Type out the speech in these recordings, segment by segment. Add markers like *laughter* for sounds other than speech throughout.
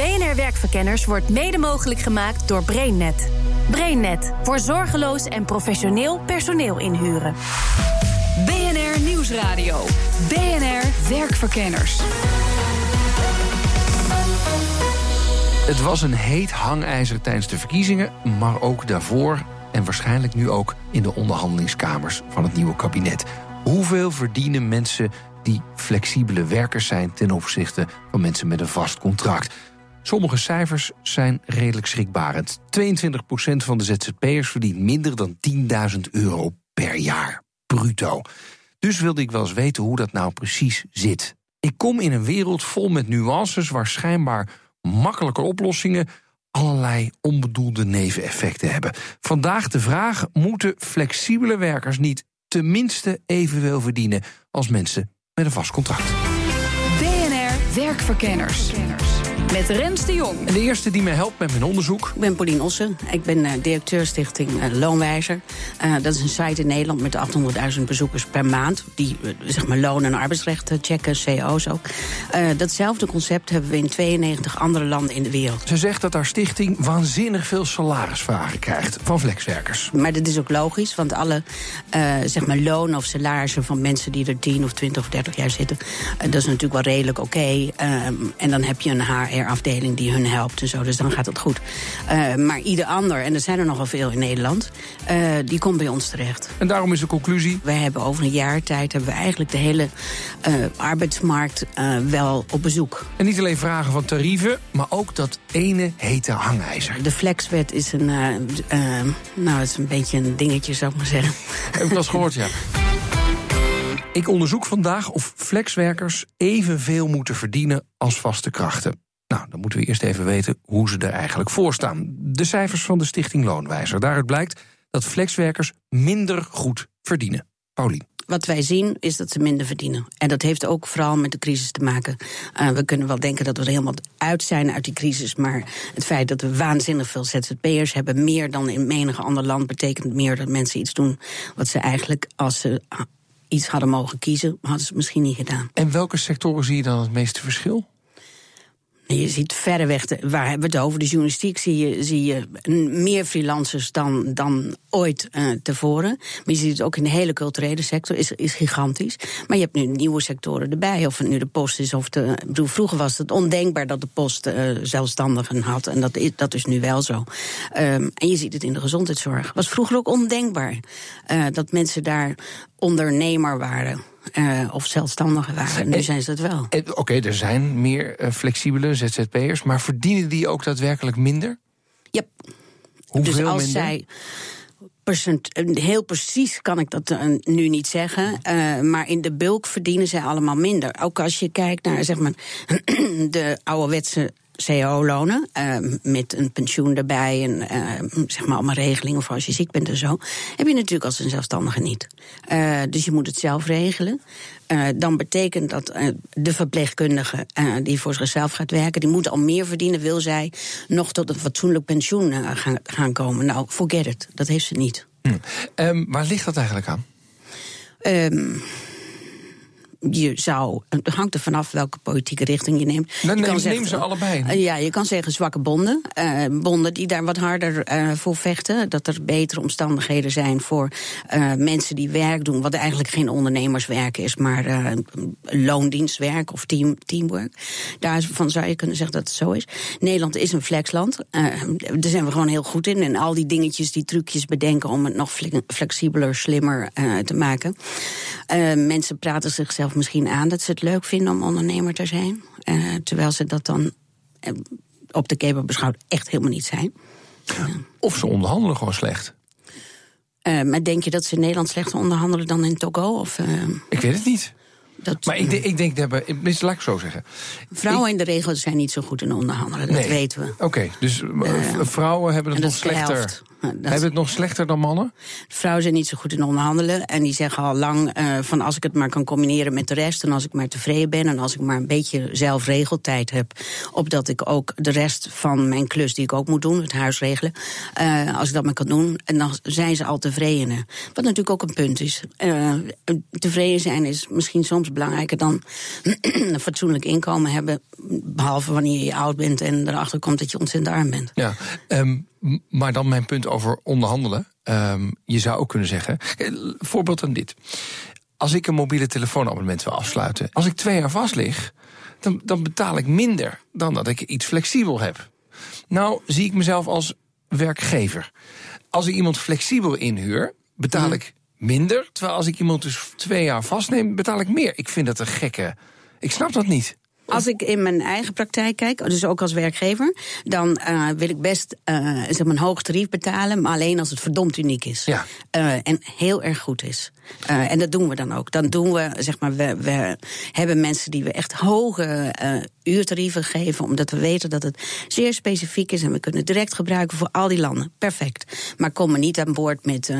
BNR Werkverkenners wordt mede mogelijk gemaakt door BrainNet. BrainNet voor zorgeloos en professioneel personeel inhuren. BNR Nieuwsradio. BNR Werkverkenners. Het was een heet hangijzer tijdens de verkiezingen, maar ook daarvoor en waarschijnlijk nu ook in de onderhandelingskamers van het nieuwe kabinet. Hoeveel verdienen mensen die flexibele werkers zijn ten opzichte van mensen met een vast contract? Sommige cijfers zijn redelijk schrikbarend. 22% van de ZZP'ers verdient minder dan 10.000 euro per jaar, bruto. Dus wilde ik wel eens weten hoe dat nou precies zit. Ik kom in een wereld vol met nuances waar schijnbaar makkelijke oplossingen allerlei onbedoelde neveneffecten hebben. Vandaag de vraag: moeten flexibele werkers niet tenminste evenveel verdienen als mensen met een vast contract? BNR Werkverkenners. Met Rens de Jong. En de eerste die mij helpt met mijn onderzoek. Ik ben Paulien Ossen. Ik ben uh, directeur stichting uh, Loonwijzer. Uh, dat is een site in Nederland met 800.000 bezoekers per maand. Die zeg maar loon- en arbeidsrechten checken, CO's ook. datzelfde concept hebben we in 92 andere landen in de wereld. Ze zegt dat haar stichting waanzinnig veel salarisvragen krijgt van flexwerkers. Maar dat is ook logisch, want alle zeg maar loon of salarissen van mensen die er 10 of 20 of 30 jaar zitten, dat is natuurlijk wel redelijk oké. Okay. en dan heb je een HR afdeling die hun helpt en zo. Dus dan gaat het goed. Uh, maar ieder ander, en er zijn er nogal veel in Nederland, uh, die komt bij ons terecht. En daarom is de conclusie? Wij hebben over een jaar tijd hebben we eigenlijk de hele uh, arbeidsmarkt wel op bezoek. En niet alleen vragen van tarieven, maar ook dat ene hete hangijzer. De flexwet is een, nou, het is een beetje een dingetje, zou ik maar zeggen. *laughs* Heb ik wel eens gehoord, ja. Ik onderzoek vandaag of flexwerkers evenveel moeten verdienen als vaste krachten. Nou, dan moeten we eerst even weten hoe ze er eigenlijk voor staan. De cijfers van de Stichting Loonwijzer. Daaruit blijkt dat flexwerkers minder goed verdienen. Paulien. Wat wij zien is dat ze minder verdienen. En dat heeft ook vooral met de crisis te maken. Uh, we kunnen wel denken dat we er helemaal uit zijn uit die crisis. Maar het feit dat we waanzinnig veel ZZP'ers hebben, meer dan in menig ander land, betekent meer dat mensen iets doen wat ze eigenlijk als ze iets hadden mogen kiezen, hadden ze misschien niet gedaan. En welke sectoren zie je dan het meeste verschil? Je ziet verreweg, de, waar hebben we het over? De journalistiek zie je, zie je meer freelancers dan, dan ooit uh, tevoren. Maar je ziet het ook in de hele culturele sector, is, is gigantisch. Maar je hebt nu nieuwe sectoren erbij. Of het nu de post is of de. vroeger was het ondenkbaar dat de post uh, zelfstandigen had. En dat is, dat is nu wel zo. Um, en je ziet het in de gezondheidszorg. Was vroeger ook ondenkbaar. Uh, dat mensen daar ondernemer waren. Uh, of zelfstandigen waren. Nu zijn ze het wel. Oké, okay, er zijn meer uh, flexibele ZZP'ers, maar verdienen die ook daadwerkelijk minder? Ja. Hoeveel dus als minder? zij. Heel precies kan ik dat nu niet zeggen. maar in de bulk verdienen zij allemaal minder. Ook als je kijkt naar zeg maar, *clears throat* de ouderwetse CO-lonen. Uh, met een pensioen erbij en uh, zeg maar allemaal regelingen voor als je ziek bent en zo. Heb je natuurlijk als een zelfstandige niet. Uh, dus je moet het zelf regelen. dan betekent dat de verpleegkundige die voor zichzelf gaat werken, die moet al meer verdienen, wil zij nog tot een fatsoenlijk pensioen gaan, gaan komen. Nou, forget it. Dat heeft ze niet. Hm. Um, waar ligt dat eigenlijk aan? Um, je zou. Het hangt er vanaf welke politieke richting je neemt. Dan je neem, kan neem ze allebei. Uh, ja, je kan zeggen zwakke bonden. Uh, bonden die daar wat harder uh, voor vechten. Dat er betere omstandigheden zijn voor mensen die werk doen. Wat eigenlijk geen ondernemerswerk is, maar loondienstwerk of team, teamwork. Daarvan zou je kunnen zeggen dat het zo is. Nederland is een flexland. daar zijn we gewoon heel goed in. En al die dingetjes, die trucjes bedenken om het nog flexibeler, slimmer te maken. mensen praten zichzelf misschien aan dat ze het leuk vinden om ondernemer te zijn. Uh, terwijl ze dat dan uh, op de keper beschouwd echt helemaal niet zijn. Ja. Of ze onderhandelen gewoon slecht. Uh, maar denk je dat ze in Nederland slechter onderhandelen dan in Togo? Of, ik weet het niet. Dat, maar ik, ik denk, dat we, laat ik zo zeggen. Vrouwen ik, in de regel zijn niet zo goed in onderhandelen, dat nee. weten we. Oké, okay, dus vrouwen hebben het nog slechter. Hebben we het nog slechter dan mannen? Vrouwen zijn niet zo goed in onderhandelen. En die zeggen al lang uh, van als ik het maar kan combineren met de rest... en als ik maar tevreden ben en als ik maar een beetje zelfregeltijd heb... opdat ik ook de rest van mijn klus die ik ook moet doen, het huis regelen... Uh, als ik dat maar kan doen, en dan zijn ze al tevreden. Wat natuurlijk ook een punt is. Uh, tevreden zijn is misschien soms belangrijker dan *clears throat* een fatsoenlijk inkomen hebben... behalve wanneer je oud bent en erachter komt dat je ontzettend arm bent. Ja, um, maar dan mijn punt over onderhandelen. Um, je zou ook kunnen zeggen, voorbeeld aan dit. Als ik een mobiele telefoonabonnement wil afsluiten, als ik twee jaar vast lig, dan, dan betaal ik minder dan dat ik iets flexibel heb. Nou, zie ik mezelf als werkgever. Als ik iemand flexibel inhuur, betaal mm. ik minder. Terwijl als ik iemand dus twee jaar vastneem, betaal ik meer. Ik vind dat een gekke. Ik snap dat niet. Als ik in mijn eigen praktijk kijk, dus ook als werkgever, dan uh, wil ik best uh, zeg maar een hoog tarief betalen, maar alleen als het verdomd uniek is. Ja. Uh, en heel erg goed is. en dat doen we dan ook. Dan doen we, zeg maar, we, we hebben mensen die we echt hoge uurtarieven geven, omdat we weten dat het zeer specifiek is en we kunnen het direct gebruiken voor al die landen. Perfect. Maar kom maar niet aan boord met,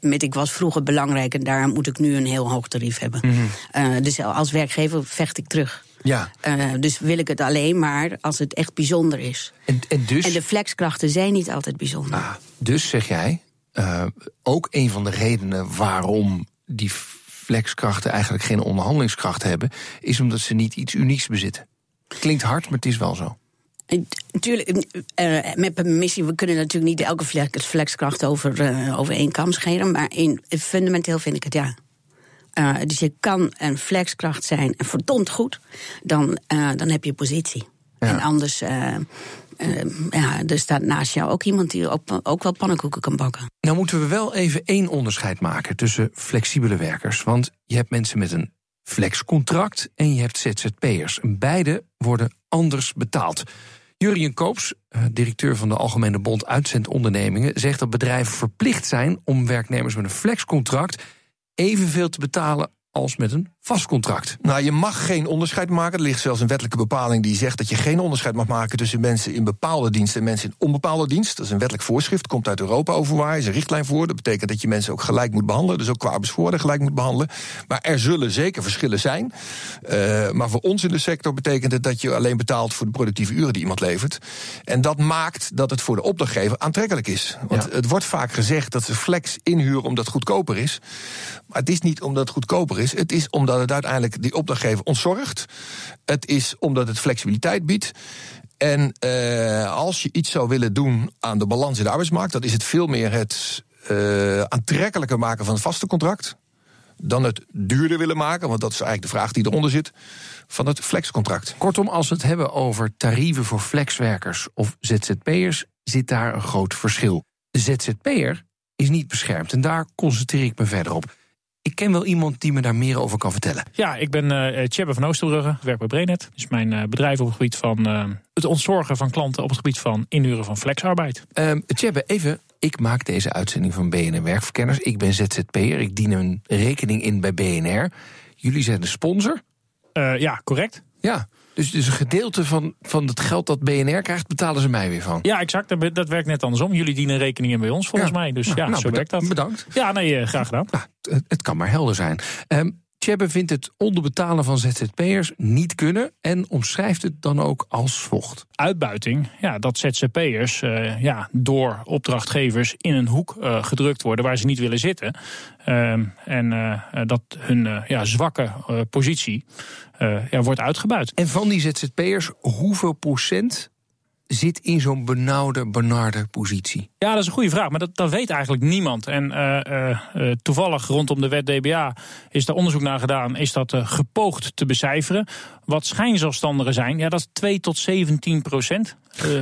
met ik was vroeger belangrijk en daar moet ik nu een heel hoog tarief hebben. Mm -hmm. dus als werkgever vecht ik terug. Ja. Uh, dus wil ik het alleen maar als het echt bijzonder is. En, en, dus, en de flexkrachten zijn niet altijd bijzonder. Ah, dus zeg jij, uh, ook een van de redenen waarom die flexkrachten eigenlijk geen onderhandelingskracht hebben, is omdat ze niet iets unieks bezitten. Klinkt hard, maar het is wel zo. Natuurlijk, uh, met permissie, we kunnen natuurlijk niet elke flexkracht over, uh, over één kam scheren. Maar in, fundamenteel vind ik het ja. Uh, dus je kan een flexkracht zijn en verdomd goed, dan, uh, dan heb je positie. Ja. En anders, uh, ja, er staat naast jou ook iemand die ook, ook wel pannenkoeken kan bakken. Nou moeten we wel even één onderscheid maken tussen flexibele werkers. Want je hebt mensen met een flexcontract en je hebt ZZP'ers. Beide worden anders betaald. Jurien Koops, directeur van de Algemene Bond Uitzendondernemingen, zegt dat bedrijven verplicht zijn om werknemers met een flexcontract evenveel te betalen als met een vast contract. Nou, je mag geen onderscheid maken. Er ligt zelfs een wettelijke bepaling die zegt dat je geen onderscheid mag maken tussen mensen in bepaalde dienst en mensen in onbepaalde dienst. Dat is een wettelijk voorschrift, komt uit Europa overwaar, is een richtlijn voor. Dat betekent dat je mensen ook gelijk moet behandelen, dus ook qua beschoren gelijk moet behandelen. Maar er zullen zeker verschillen zijn. Uh, maar voor ons in de sector betekent het dat je alleen betaalt voor de productieve uren die iemand levert. En dat maakt dat het voor de opdrachtgever aantrekkelijk is. Want ja. het wordt vaak gezegd dat ze flex inhuren omdat het goedkoper is. Maar het is niet omdat het goedkoper is, het is omdat het het uiteindelijk die opdrachtgever ontzorgt. Het is omdat het flexibiliteit biedt. En uh, als je iets zou willen doen aan de balans in de arbeidsmarkt, dan is het veel meer het uh, aantrekkelijker maken van het vaste contract. Dan het duurder willen maken, want dat is eigenlijk de vraag die eronder zit, van het flexcontract. Kortom, als we het hebben over tarieven voor flexwerkers of ZZP'ers, zit daar een groot verschil. De ZZP'er is niet beschermd en daar concentreer ik me verder op. Ik ken wel iemand die me daar meer over kan vertellen. Ja, ik ben uh, Tjebbe van Oosterbrugge, werk bij Brainet. Dat is mijn uh, bedrijf op het gebied van uh, het ontzorgen van klanten op het gebied van inhuren van flexarbeid. Um, Tjebbe, even. Ik maak deze uitzending van BNR Werkverkenners. Ik ben ZZP'er. Ik dien een rekening in bij BNR. Jullie zijn de sponsor. ja, correct. Ja, dus, dus een gedeelte van, van het geld dat BNR krijgt, betalen ze mij weer van. Ja, exact. Dat, dat werkt net andersom. Jullie dienen rekeningen bij ons, volgens mij. Dus nou, ja, nou, zo werkt dat. Bedankt. Ja, nee, uh, graag gedaan. Nou, het, het, kan maar helder zijn. Um, Vindt het onderbetalen van ZZP'ers niet kunnen en omschrijft het dan ook als vocht. Uitbuiting, ja, dat ZZP'ers uh, ja, door opdrachtgevers in een hoek uh, gedrukt worden waar ze niet willen zitten. Uh, en uh, dat hun ja, zwakke positie ja, wordt uitgebuit. En van die ZZP'ers, hoeveel procent zit in zo'n benauwde, benarde positie? Ja, dat is een goede vraag, maar dat, dat weet eigenlijk niemand. En uh, uh, toevallig rondom de wet DBA is daar onderzoek naar gedaan, is dat uh, gepoogd te becijferen. Wat schijnzelfstandigen zijn, ja, dat is 2 tot 17 procent.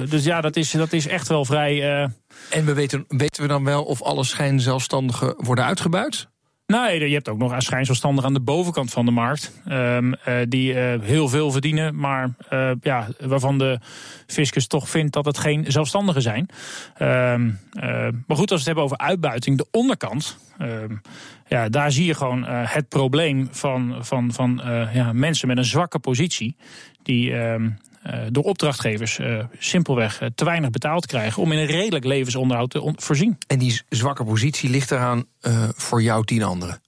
dus ja, dat is, dat is echt wel vrij. En we weten, weten we dan wel of alle schijnzelfstandigen worden uitgebuit? Nee, je hebt ook nog schijnzelfstandigen aan de bovenkant van de markt. Um, uh, die uh, heel veel verdienen, maar uh, ja, waarvan de fiscus toch vindt dat het geen zelfstandigen zijn. Um, maar goed, als we het hebben over uitbuiting, de onderkant. Um, ja, daar zie je gewoon het probleem van, van, van ja, mensen met een zwakke positie. Die door opdrachtgevers simpelweg te weinig betaald krijgen om in een redelijk levensonderhoud te voorzien. En die zwakke positie ligt eraan voor jou tien anderen?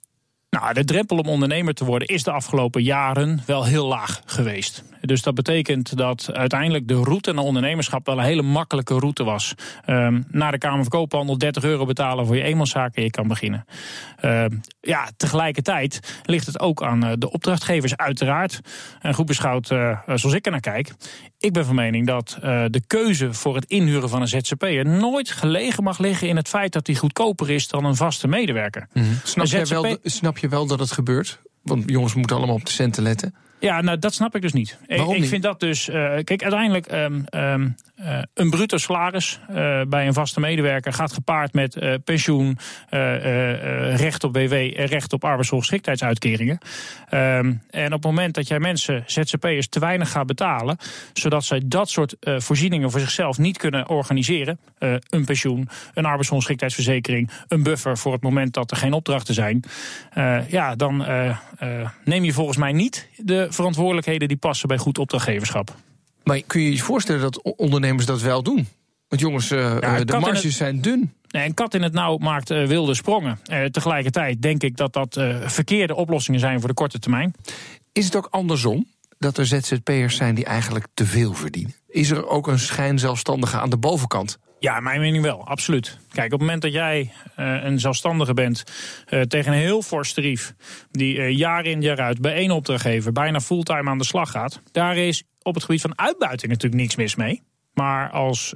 Nou, de drempel om ondernemer te worden is de afgelopen jaren wel heel laag geweest. Dus dat betekent dat uiteindelijk de route naar ondernemerschap wel een hele makkelijke route was. Um, naar de Kamer van Koophandel 30 euro betalen voor je eenmanszaak en je kan beginnen. Uh, ja, tegelijkertijd ligt het ook aan eh, de opdrachtgevers uiteraard. En goed beschouwd, uh, zoals ik er naar kijk. Ik ben van mening dat uh, de keuze voor het inhuren van een ZZP'er nooit gelegen mag liggen in het feit dat hij goedkoper is dan een vaste medewerker. Mm -hmm. snap, ZZP... wel, snap je wel dat het gebeurt? Want jongens moeten allemaal op de centen letten. Ja, nou dat snap ik dus niet. Waarom ik, niet? vind dat dus. Uh, kijk, uiteindelijk um, um, uh, een bruto salaris uh, bij een vaste medewerker gaat gepaard met pensioen, recht op WW en recht op arbeidsongeschiktheidsuitkeringen. Um, en op het moment dat jij mensen, ZZP'ers, te weinig gaat betalen, zodat zij dat soort voorzieningen voor zichzelf niet kunnen organiseren, een pensioen, een arbeidsongeschiktheidsverzekering, een buffer voor het moment dat er geen opdrachten zijn, ja, dan neem je volgens mij niet de verantwoordelijkheden die passen bij goed opdrachtgeverschap. Maar kun je je voorstellen dat ondernemers dat wel doen? Want jongens, uh, ja, de marges het, zijn dun. Een kat in het nauw maakt uh, wilde sprongen. Uh, tegelijkertijd denk ik dat dat verkeerde oplossingen zijn voor de korte termijn. Is het ook andersom? Dat er ZZP'ers zijn die eigenlijk te veel verdienen? Is er ook een schijnzelfstandige aan de bovenkant? Ja, mijn mening wel, absoluut. Kijk, op het moment dat jij uh, een zelfstandige bent uh, tegen een heel fors tarief, die uh, jaar in jaar uit bij één opdrachtgever bijna fulltime aan de slag gaat, daar is op het gebied van uitbuiting natuurlijk niks mis mee. Maar als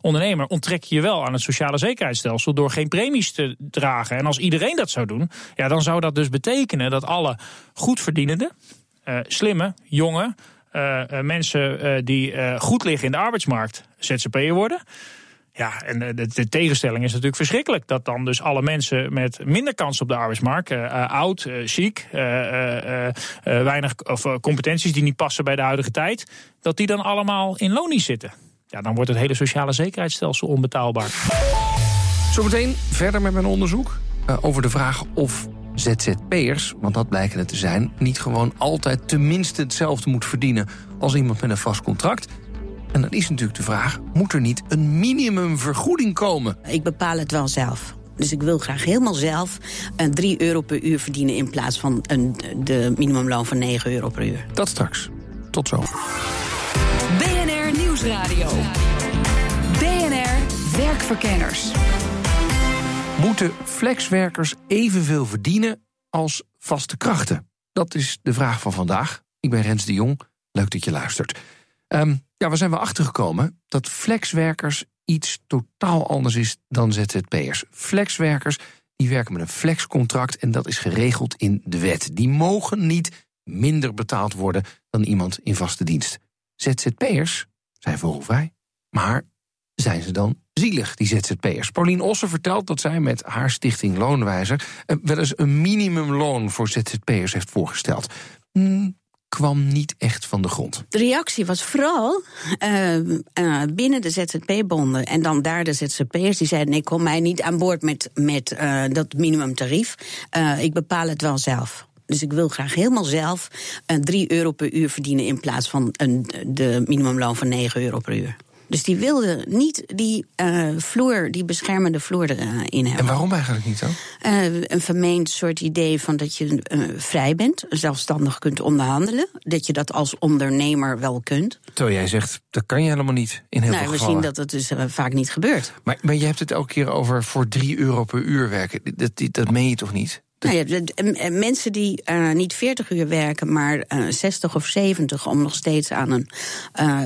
ondernemer onttrek je je wel aan het sociale zekerheidsstelsel door geen premies te dragen. En als iedereen dat zou doen, ja, dan zou dat dus betekenen dat alle goed verdienende, slimme, jonge, mensen uh, die uh, goed liggen in de arbeidsmarkt ZZP'er worden. Ja, en de, de, tegenstelling is natuurlijk verschrikkelijk. Dat dan dus alle mensen met minder kans op de arbeidsmarkt, oud, ziek, weinig of competenties die niet passen bij de huidige tijd, dat die dan allemaal in lonies zitten. Ja, dan wordt het hele sociale zekerheidsstelsel onbetaalbaar. Zometeen verder met mijn onderzoek over de vraag of ZZP'ers, want dat blijken het te zijn... niet gewoon altijd tenminste hetzelfde moet verdienen... als iemand met een vast contract. En dan is natuurlijk de vraag, moet er niet een minimumvergoeding komen? Ik bepaal het wel zelf. Dus ik wil graag helemaal zelf een 3 euro per uur verdienen... in plaats van een, de minimumloon van 9 euro per uur. Dat straks. Tot zo. BNR Nieuwsradio. BNR Werkverkenners. Moeten flexwerkers evenveel verdienen als vaste krachten? Dat is de vraag van vandaag. Ik ben Rens de Jong. Leuk dat je luistert. Um, ja, waar zijn we achtergekomen? Dat flexwerkers iets totaal anders is dan ZZP'ers. Flexwerkers die werken met een flexcontract en dat is geregeld in de wet. Die mogen niet minder betaald worden dan iemand in vaste dienst. ZZP'ers zijn vogelvrij, maar zijn ze dan zielig, die ZZP'ers. Paulien Ossen vertelt dat zij met haar stichting Loonwijzer... wel eens een minimumloon voor ZZP'ers heeft voorgesteld. Hm, kwam niet echt van de grond. De reactie was vooral uh, uh, binnen de ZZP-bonden... en dan daar de ZZP'ers die zeiden... nee, kom mij niet aan boord met, met dat minimumtarief. ik bepaal het wel zelf. Dus ik wil graag helemaal zelf 3 euro per uur verdienen... in plaats van een, de minimumloon van 9 euro per uur. Dus die wilden niet die uh, vloer, die beschermende vloer erin hebben. En waarom eigenlijk niet dan? Uh, een vermeend soort idee van dat je uh, vrij bent, zelfstandig kunt onderhandelen. Dat je dat als ondernemer wel kunt. Terwijl jij zegt, dat kan je helemaal niet in heel nou, veel we gevallen. zien dat het dus vaak niet gebeurt. Maar, maar je hebt het elke keer over voor 3 euro per uur werken. Dat, dat, dat meen je toch niet? Nou ja, mensen die uh, niet 40 uur werken, maar uh, 60 of 70 om nog steeds aan een, uh,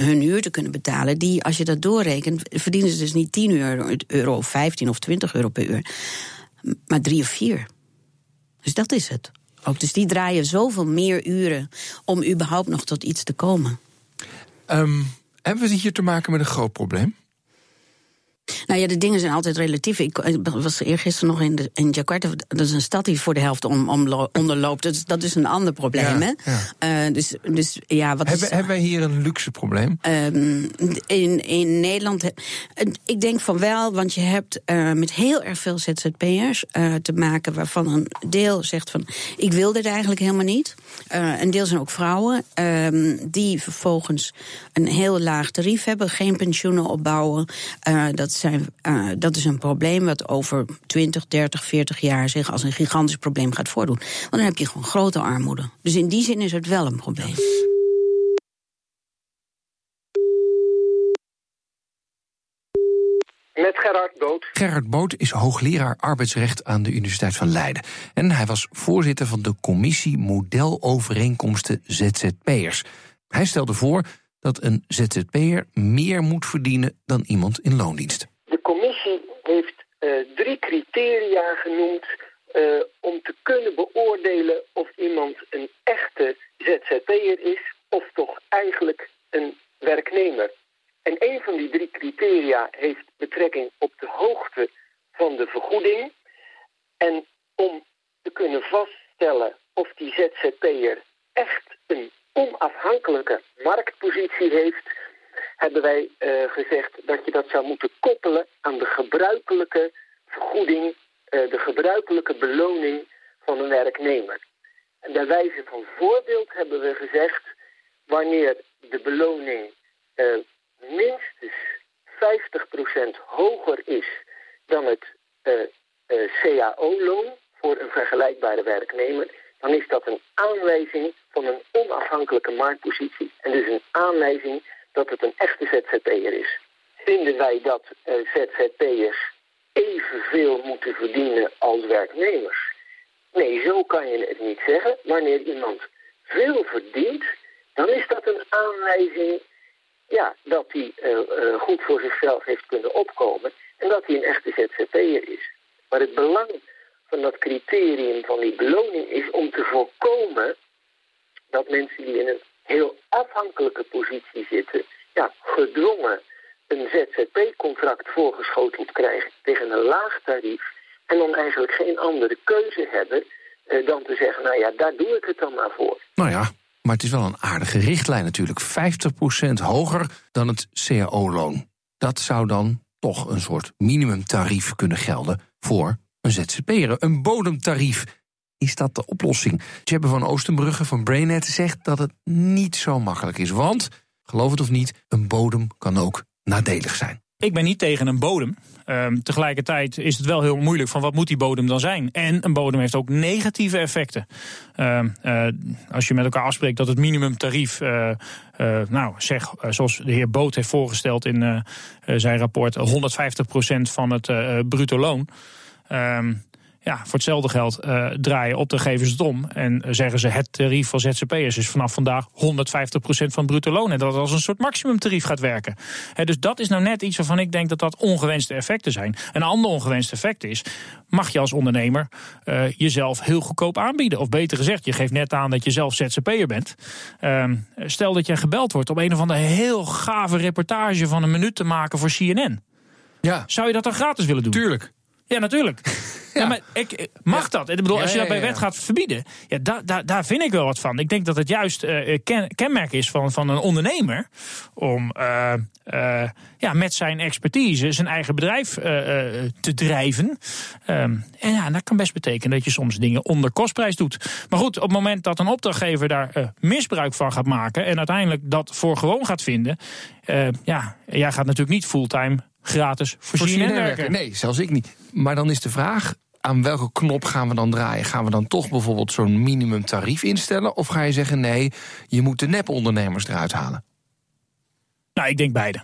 hun huur te kunnen betalen, die, als je dat doorrekent, verdienen ze dus niet 10 euro, euro of 15 of 20 euro per uur, maar 3 of 4. Dus dat is het. Ook, dus die draaien zoveel meer uren om überhaupt nog tot iets te komen. Um, hebben we hier te maken met een groot probleem? Nou ja, de dingen zijn altijd relatief. Ik was eergisteren nog in, de, in Jakarta. Dat is een stad die voor de helft om, om, onderloopt. Dat is, dat is een ander probleem. hè? Uh, dus, dus, ja, wat hebben, hebben wij hier een luxe probleem? Um, in, in Nederland. Ik denk van wel, want je hebt uh, met heel erg veel ZZP'ers uh, te maken. waarvan een deel zegt van. Ik wil dit eigenlijk helemaal niet. een deel zijn ook vrouwen. Ehm, die vervolgens een heel laag tarief hebben. geen pensioenen opbouwen. dat zijn uh, dat is een probleem wat over 20, 30, 40 jaar zich als een gigantisch probleem gaat voordoen. Want dan heb je gewoon grote armoede. Dus in die zin is het wel een probleem. Met Gerard Boot. Gerard Boot is hoogleraar arbeidsrecht aan de Universiteit van Leiden. En hij was voorzitter van de commissie Modelovereenkomsten ZZP'ers. Hij stelde voor dat een ZZP'er meer moet verdienen dan iemand in loondienst commissie heeft uh, drie criteria genoemd uh, om te kunnen beoordelen of iemand een echte ZZP'er is of toch eigenlijk een werknemer. En een van die drie criteria heeft betrekking op de hoogte van de vergoeding. En om te kunnen vaststellen of die ZZP'er echt een onafhankelijke marktpositie heeft hebben wij uh, gezegd dat je dat zou moeten koppelen aan de gebruikelijke vergoeding, uh, de gebruikelijke beloning van een werknemer. En bij wijze van voorbeeld hebben we gezegd, wanneer de beloning uh, minstens 50% hoger is dan het CAO-loon voor een vergelijkbare werknemer, dan is dat een aanwijzing van een onafhankelijke marktpositie. En dus een aanwijzing dat het een echte ZZP'er is. Vinden wij dat uh, ZZP'ers evenveel moeten verdienen als werknemers? Nee, zo kan je het niet zeggen. Wanneer iemand veel verdient, dan is dat een aanwijzing ja, dat hij uh, uh, goed voor zichzelf heeft kunnen opkomen en dat hij een echte ZZP'er is. Maar het belang van dat criterium van die beloning is om te voorkomen dat mensen die in een heel afhankelijke positie zitten, ja, gedwongen een ZZP-contract voorgeschoteld krijgen tegen een laag tarief en dan eigenlijk geen andere keuze hebben eh, dan te zeggen, nou ja, daar doe ik het dan maar voor. Nou ja, maar het is wel een aardige richtlijn natuurlijk. 50% hoger dan het CAO-loon. Dat zou dan toch een soort minimumtarief kunnen gelden voor een ZZP'er. Een bodemtarief is dat de oplossing? Jebbe van Oostenbrugge van Brainet zegt dat het niet zo makkelijk is. Want, geloof het of niet, een bodem kan ook nadelig zijn. Ik ben niet tegen een bodem. Ehm, tegelijkertijd is het wel heel moeilijk van wat moet die bodem dan zijn. En een bodem heeft ook negatieve effecten. Ehm, eh, als je met elkaar afspreekt dat het minimumtarief, uh, nou zeg, zoals de heer Boot heeft voorgesteld in zijn rapport, 150% van het bruto loon. Ehm, ja, voor hetzelfde geld uh, draaien opdrachtgevers het om. En zeggen ze het tarief van ZZP'ers is vanaf vandaag 150% van het bruto loon. En dat het als een soort maximumtarief gaat werken. dus dat is nou net iets waarvan ik denk dat dat ongewenste effecten zijn. Een ander ongewenst effect is, mag je als ondernemer uh, jezelf heel goedkoop aanbieden. Of beter gezegd, je geeft net aan dat je zelf ZZP'er bent. Uh, stel dat je gebeld wordt om een of andere heel gave reportage van een minuut te maken voor CNN. Ja. Zou je dat dan gratis willen doen? Tuurlijk. Ja, natuurlijk. *laughs* Ja. maar ik, mag dat? Ik bedoel, als je dat bij wet gaat verbieden, ja, daar, daar, daar vind ik wel wat van. Ik denk dat het juist uh, kenmerk is van, van een ondernemer om uh, uh, ja, met zijn expertise zijn eigen bedrijf te drijven. Um, en ja, dat kan best betekenen dat je soms dingen onder kostprijs doet. Maar goed, op het moment dat een opdrachtgever daar misbruik van gaat maken en uiteindelijk dat voor gewoon gaat vinden, ja, jij gaat natuurlijk niet fulltime gratis voor, werken. Nee, zelfs ik niet. Maar dan is de vraag, aan welke knop gaan we dan draaien? Gaan we dan toch bijvoorbeeld zo'n minimumtarief instellen? Of ga je zeggen, nee, je moet de nepondernemers eruit halen? Nou, ik denk beide.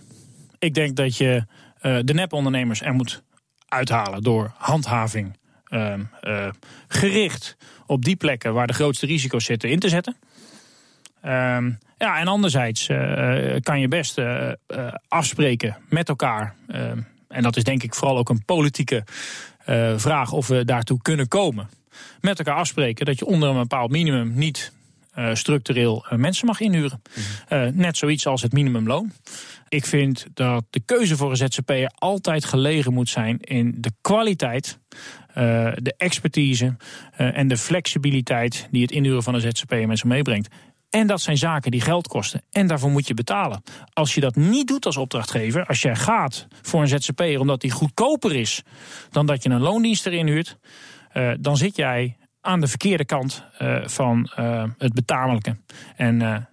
Ik denk dat je uh, de nepondernemers er moet uithalen door handhaving uh, uh, gericht op die plekken waar de grootste risico's zitten in te zetten. Ehm, ja, en anderzijds uh, kan je best uh, afspreken met elkaar. En dat is denk ik vooral ook een politieke vraag of we daartoe kunnen komen. Met elkaar afspreken dat je onder een bepaald minimum niet structureel mensen mag inhuren. net zoiets als het minimumloon. Ik vind dat de keuze voor een ZZP'er altijd gelegen moet zijn in de kwaliteit, de expertise en de flexibiliteit die het inhuren van een ZZP'er met zich meebrengt. En dat zijn zaken die geld kosten. En daarvoor moet je betalen. Als je dat niet doet als opdrachtgever, als jij gaat voor een ZZP'er omdat die goedkoper is dan dat je een loondienst erin huurt, uh, dan zit jij aan de verkeerde kant uh, van uh, het betamelijke. En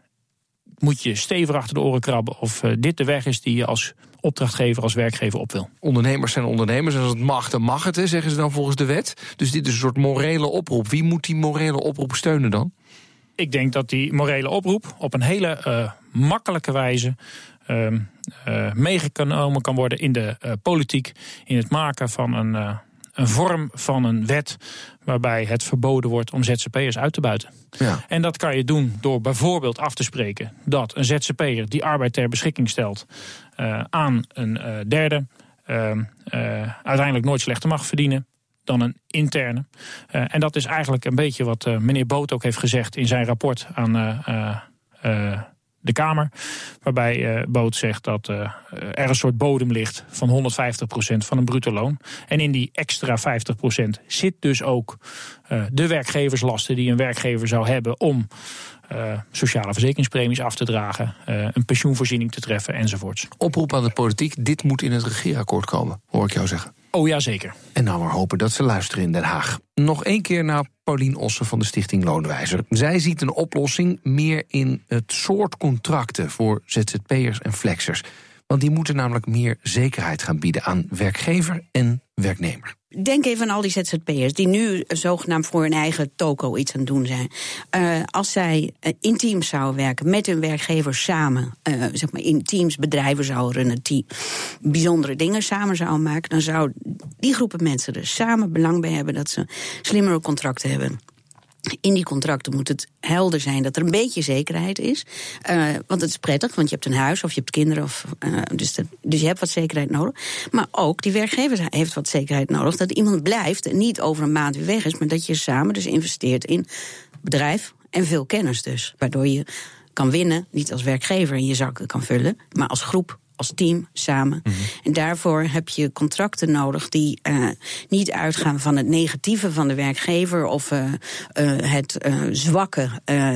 moet je stevig achter de oren krabben of dit de weg is die je als opdrachtgever, als werkgever op wil. Ondernemers zijn ondernemers. En als het mag, dan mag het, hè, zeggen ze dan volgens de wet. Dus dit is een soort morele oproep. Wie moet die morele oproep steunen dan? Ik denk dat die morele oproep op een hele uh, makkelijke wijze uh, uh, meegenomen kan worden in de uh, politiek. In het maken van een, een vorm van een wet waarbij het verboden wordt om ZZP'ers uit te buiten. Ja. En dat kan je doen door bijvoorbeeld af te spreken dat een ZZP'er die arbeid ter beschikking stelt aan een derde ehm, uiteindelijk nooit slechter mag verdienen dan een interne. Uh, en dat is eigenlijk een beetje wat uh, meneer Boot ook heeft gezegd in zijn rapport aan uh, de Kamer. Waarbij Boot zegt dat er een soort bodem ligt van 150% van een bruto loon. En in die extra 50% zit dus ook de werkgeverslasten die een werkgever zou hebben om. Uh, sociale verzekeringspremies af te dragen, uh, een pensioenvoorziening te treffen enzovoorts. Oproep aan de politiek, dit moet in het regeerakkoord komen, hoor ik jou zeggen. Oh ja, zeker. En nou maar hopen dat ze luisteren in Den Haag. Nog één keer naar Paulien Ossen van de Stichting Loonwijzer. Zij ziet een oplossing meer in het soort contracten voor ZZP'ers en flexers. Want die moeten namelijk meer zekerheid gaan bieden aan werkgever en werknemer. Denk even aan al die ZZP'ers die nu zogenaamd voor hun eigen toko iets aan het doen zijn. Uh, als zij uh, in teams zouden werken met hun werkgever samen, uh, zeg maar in teams bedrijven zouden runnen, die bijzondere dingen samen zouden maken, dan zou die groepen mensen er samen belang bij hebben dat ze slimmere contracten hebben in die contracten moet het helder zijn dat er een beetje zekerheid is. Uh, want het is prettig, want je hebt een huis of je hebt kinderen. Of, uh, dus, dus je hebt wat zekerheid nodig. Maar ook die werkgever heeft wat zekerheid nodig. Dat iemand blijft en niet over een maand weer weg is. Maar dat je samen dus investeert in bedrijf en veel kennis dus. Waardoor je kan winnen, niet als werkgever in je zakken kan vullen, maar als groep als team samen. Mhm. En daarvoor heb je contracten nodig die uh, niet uitgaan van het negatieve van de werkgever of uh, uh, het zwakke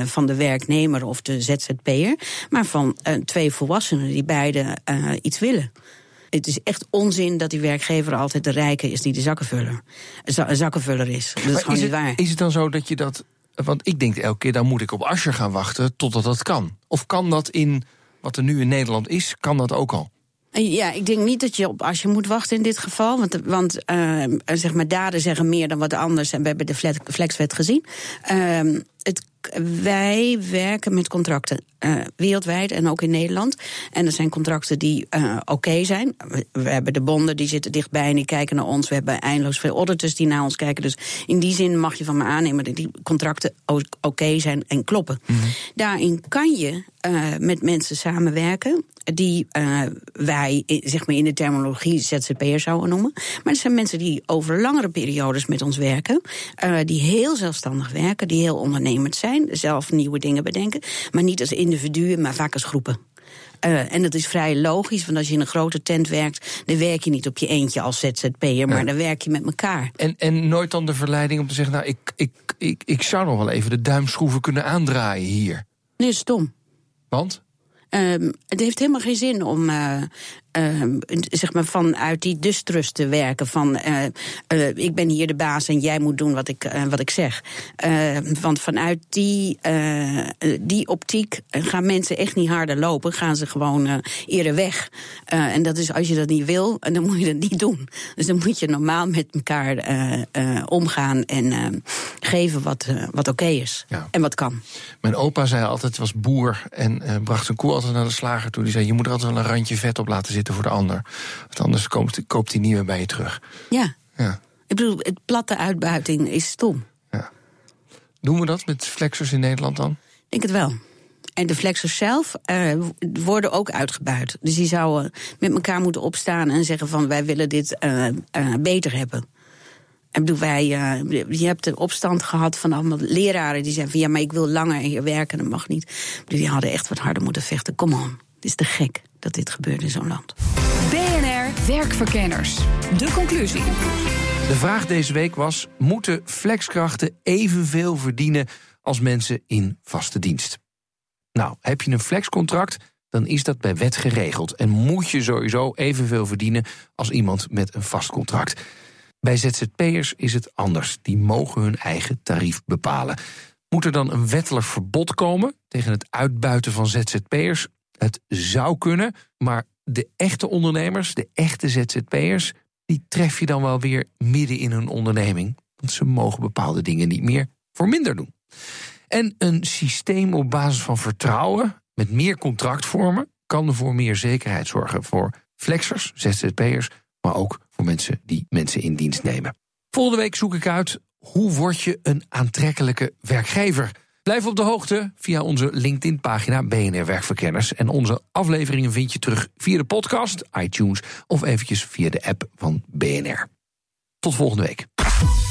van de werknemer of de ZZP'er, maar van twee volwassenen die beide iets willen. Het is echt onzin dat die werkgever altijd de rijke is die de zakkenvuller, zakkenvuller is. Dat is gewoon is niet het, waar. Is het dan zo dat je dat. Want ik denk elke keer, dan moet ik op Ascher gaan wachten totdat dat kan. Of kan dat in wat er nu in Nederland is, kan dat ook al. Ja, ik denk niet dat je op als je moet wachten in dit geval. Want, want uh, zeg maar, daden zeggen meer dan wat anders. En we hebben de flexwet gezien. Uh, het wij werken met contracten uh, wereldwijd en ook in Nederland. En er zijn contracten die uh, oké okay zijn. We, hebben de bonden die zitten dichtbij en die kijken naar ons. We hebben eindeloos veel auditors die naar ons kijken. Dus in die zin mag je van me aannemen dat die contracten oké okay zijn en kloppen. Mm -hmm. Daarin kan je uh, met mensen samenwerken die uh, wij zeg maar in de terminologie ZZP'er zouden noemen. Maar er zijn mensen die over langere periodes met ons werken, uh, die heel zelfstandig werken, die heel ondernemend zijn, zelf nieuwe dingen bedenken, maar niet als individuen, maar vaak als groepen. Uh, en dat is vrij logisch, want als je in een grote tent werkt, dan werk je niet op je eentje als ZZP'er, maar dan werk je met elkaar. En, en nooit dan de verleiding om te zeggen, nou, ik, ik, ik, ik zou nog wel even de duimschroeven kunnen aandraaien hier. Nee, stom. Want? Um, het heeft helemaal geen zin om uh, uh, zeg maar vanuit die distrust te werken. Van uh, ik ben hier de baas en jij moet doen wat ik, wat ik zeg. want vanuit die, die optiek gaan mensen echt niet harder lopen. Gaan ze gewoon eerder weg. en dat is als je dat niet wil, dan moet je dat niet doen. Dus dan moet je normaal met elkaar omgaan en geven wat, wat oké okay is. Ja. En wat kan. Mijn opa zei altijd, was boer en bracht zijn koe altijd naar de slager toe. Die zei, je moet er altijd wel een randje vet op laten zitten voor de ander. Want anders koopt, koopt hij niet meer bij je terug. Ja. ja. Ik bedoel, het platte uitbuiting is stom. Ja. Doen we dat met flexers in Nederland dan? Ik denk het wel. En de flexers zelf uh, worden ook uitgebuit. Dus die zouden met elkaar moeten opstaan en zeggen van wij willen dit uh, uh, beter hebben. Ik bedoel, wij, uh, je hebt de opstand gehad van allemaal leraren die zeiden van ja, maar ik wil langer hier werken, dat mag niet. Bedoel, die hadden echt wat harder moeten vechten. Kom on, het is te gek dat dit gebeurt in zo'n land. BNR Werkverkenners. De conclusie. De vraag deze week was: moeten flexkrachten evenveel verdienen als mensen in vaste dienst? Nou, heb je een flexcontract, dan is dat bij wet geregeld en moet je sowieso evenveel verdienen als iemand met een vast contract. Bij ZZP'ers is het anders. Die mogen hun eigen tarief bepalen. Moet er dan een wettelijk verbod komen tegen het uitbuiten van ZZP'ers? Het zou kunnen, maar de echte ondernemers, de echte ZZP'ers, die tref je dan wel weer midden in hun onderneming. Want ze mogen bepaalde dingen niet meer voor minder doen. En een systeem op basis van vertrouwen met meer contractvormen kan voor meer zekerheid zorgen voor flexers, ZZP'ers, maar ook voor mensen die mensen in dienst nemen. Volgende week zoek ik uit hoe word je een aantrekkelijke werkgever. Blijf op de hoogte via onze LinkedIn-pagina BNR Werkverkenners. En onze afleveringen vind je terug via de podcast, iTunes of eventjes via de app van BNR. Tot volgende week.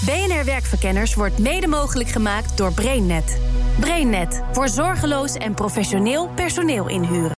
BNR Werkverkenners wordt mede mogelijk gemaakt door BrainNet. BrainNet voor zorgeloos en professioneel personeel inhuren.